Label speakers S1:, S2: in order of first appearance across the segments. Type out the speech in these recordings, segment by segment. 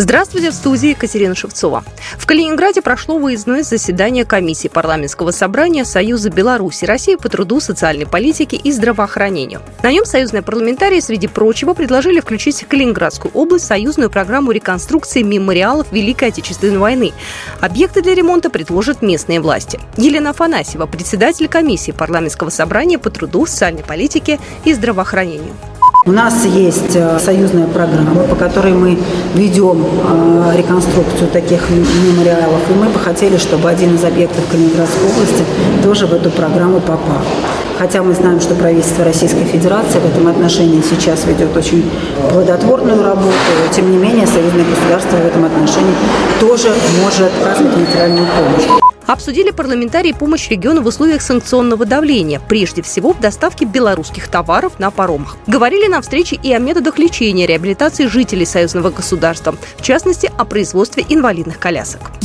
S1: Здравствуйте, в студии Екатерина Шевцова. В Калининграде прошло выездное заседание комиссии парламентского собрания Союза Беларуси России по труду, социальной политике и здравоохранению. На нем союзные парламентарии, среди прочего, предложили включить в Калининградскую область союзную программу реконструкции мемориалов Великой Отечественной войны. Объекты для ремонта предложат местные власти. Елена Афанасьева, председатель комиссии парламентского собрания по труду, социальной политике и здравоохранению.
S2: У нас есть э, союзная программа, по которой мы ведем э, реконструкцию таких мемориалов. И мы бы хотели, чтобы один из объектов Калининградской области тоже в эту программу попал. Хотя мы знаем, что правительство Российской Федерации в этом отношении сейчас ведет очень плодотворную работу, тем не менее союзное государство в этом отношении тоже может оказывать материальную помощь.
S1: Обсудили парламентарии помощь региону в условиях санкционного давления, прежде всего в доставке белорусских товаров на паромах. Говорили на встрече и о методах лечения реабилитации жителей союзного государства, в частности, о производстве инвалидных колясок.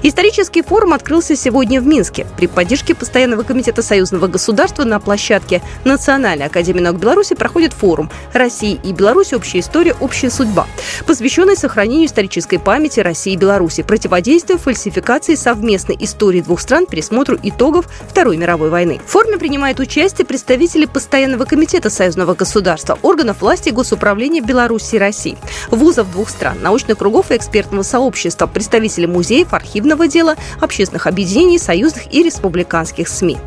S1: Исторический форум открылся сегодня в Минске. При поддержке Постоянного комитета союзного государства на площадке Национальной академии наук Беларуси проходит форум «Россия и Беларусь. Общая история. Общая судьба», посвященный сохранению исторической памяти России и Беларуси, противодействию фальсификации совместной истории двух стран, пересмотру итогов Второй мировой войны. В форуме принимают участие представители Постоянного комитета союзного государства, органов власти и госуправления Беларуси и России, вузов двух стран, научных кругов и экспертного сообщества, представители музеев, архивных судебного дела, общественных объединений, союзных и республиканских СМИ.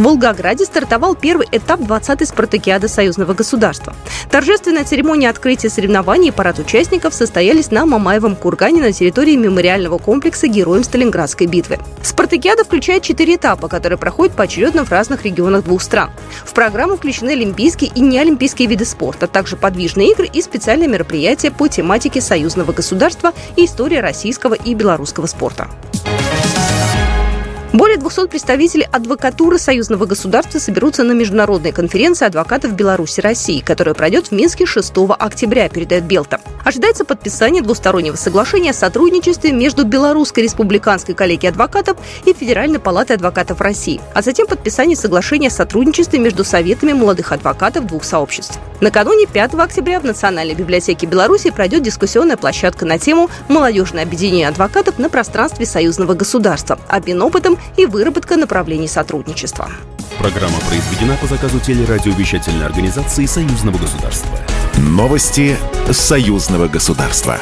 S1: В Волгограде стартовал первый этап 20-й спартакиады союзного государства. Торжественная церемония открытия соревнований и парад участников состоялись на Мамаевом кургане на территории мемориального комплекса Героям Сталинградской битвы. Спартакиада включает четыре этапа, которые проходят поочередно в разных регионах двух стран. В программу включены олимпийские и неолимпийские виды спорта, а также подвижные игры и специальные мероприятия по тематике союзного государства и истории российского и белорусского спорта. Более 200 представителей адвокатуры союзного государства соберутся на международной конференции адвокатов Беларуси России, которая пройдет в Минске 6 октября, передает Белта. Ожидается подписание двустороннего соглашения о сотрудничестве между Белорусской республиканской коллегией адвокатов и Федеральной палатой адвокатов России, а затем подписание соглашения о сотрудничестве между советами молодых адвокатов двух сообществ. Накануне 5 октября в Национальной библиотеке Беларуси пройдет дискуссионная площадка на тему «Молодежное объединение адвокатов на пространстве союзного государства. Обмен опытом и выработка направлений сотрудничества.
S3: Программа произведена по заказу телерадиовещательной организации Союзного государства. Новости Союзного государства.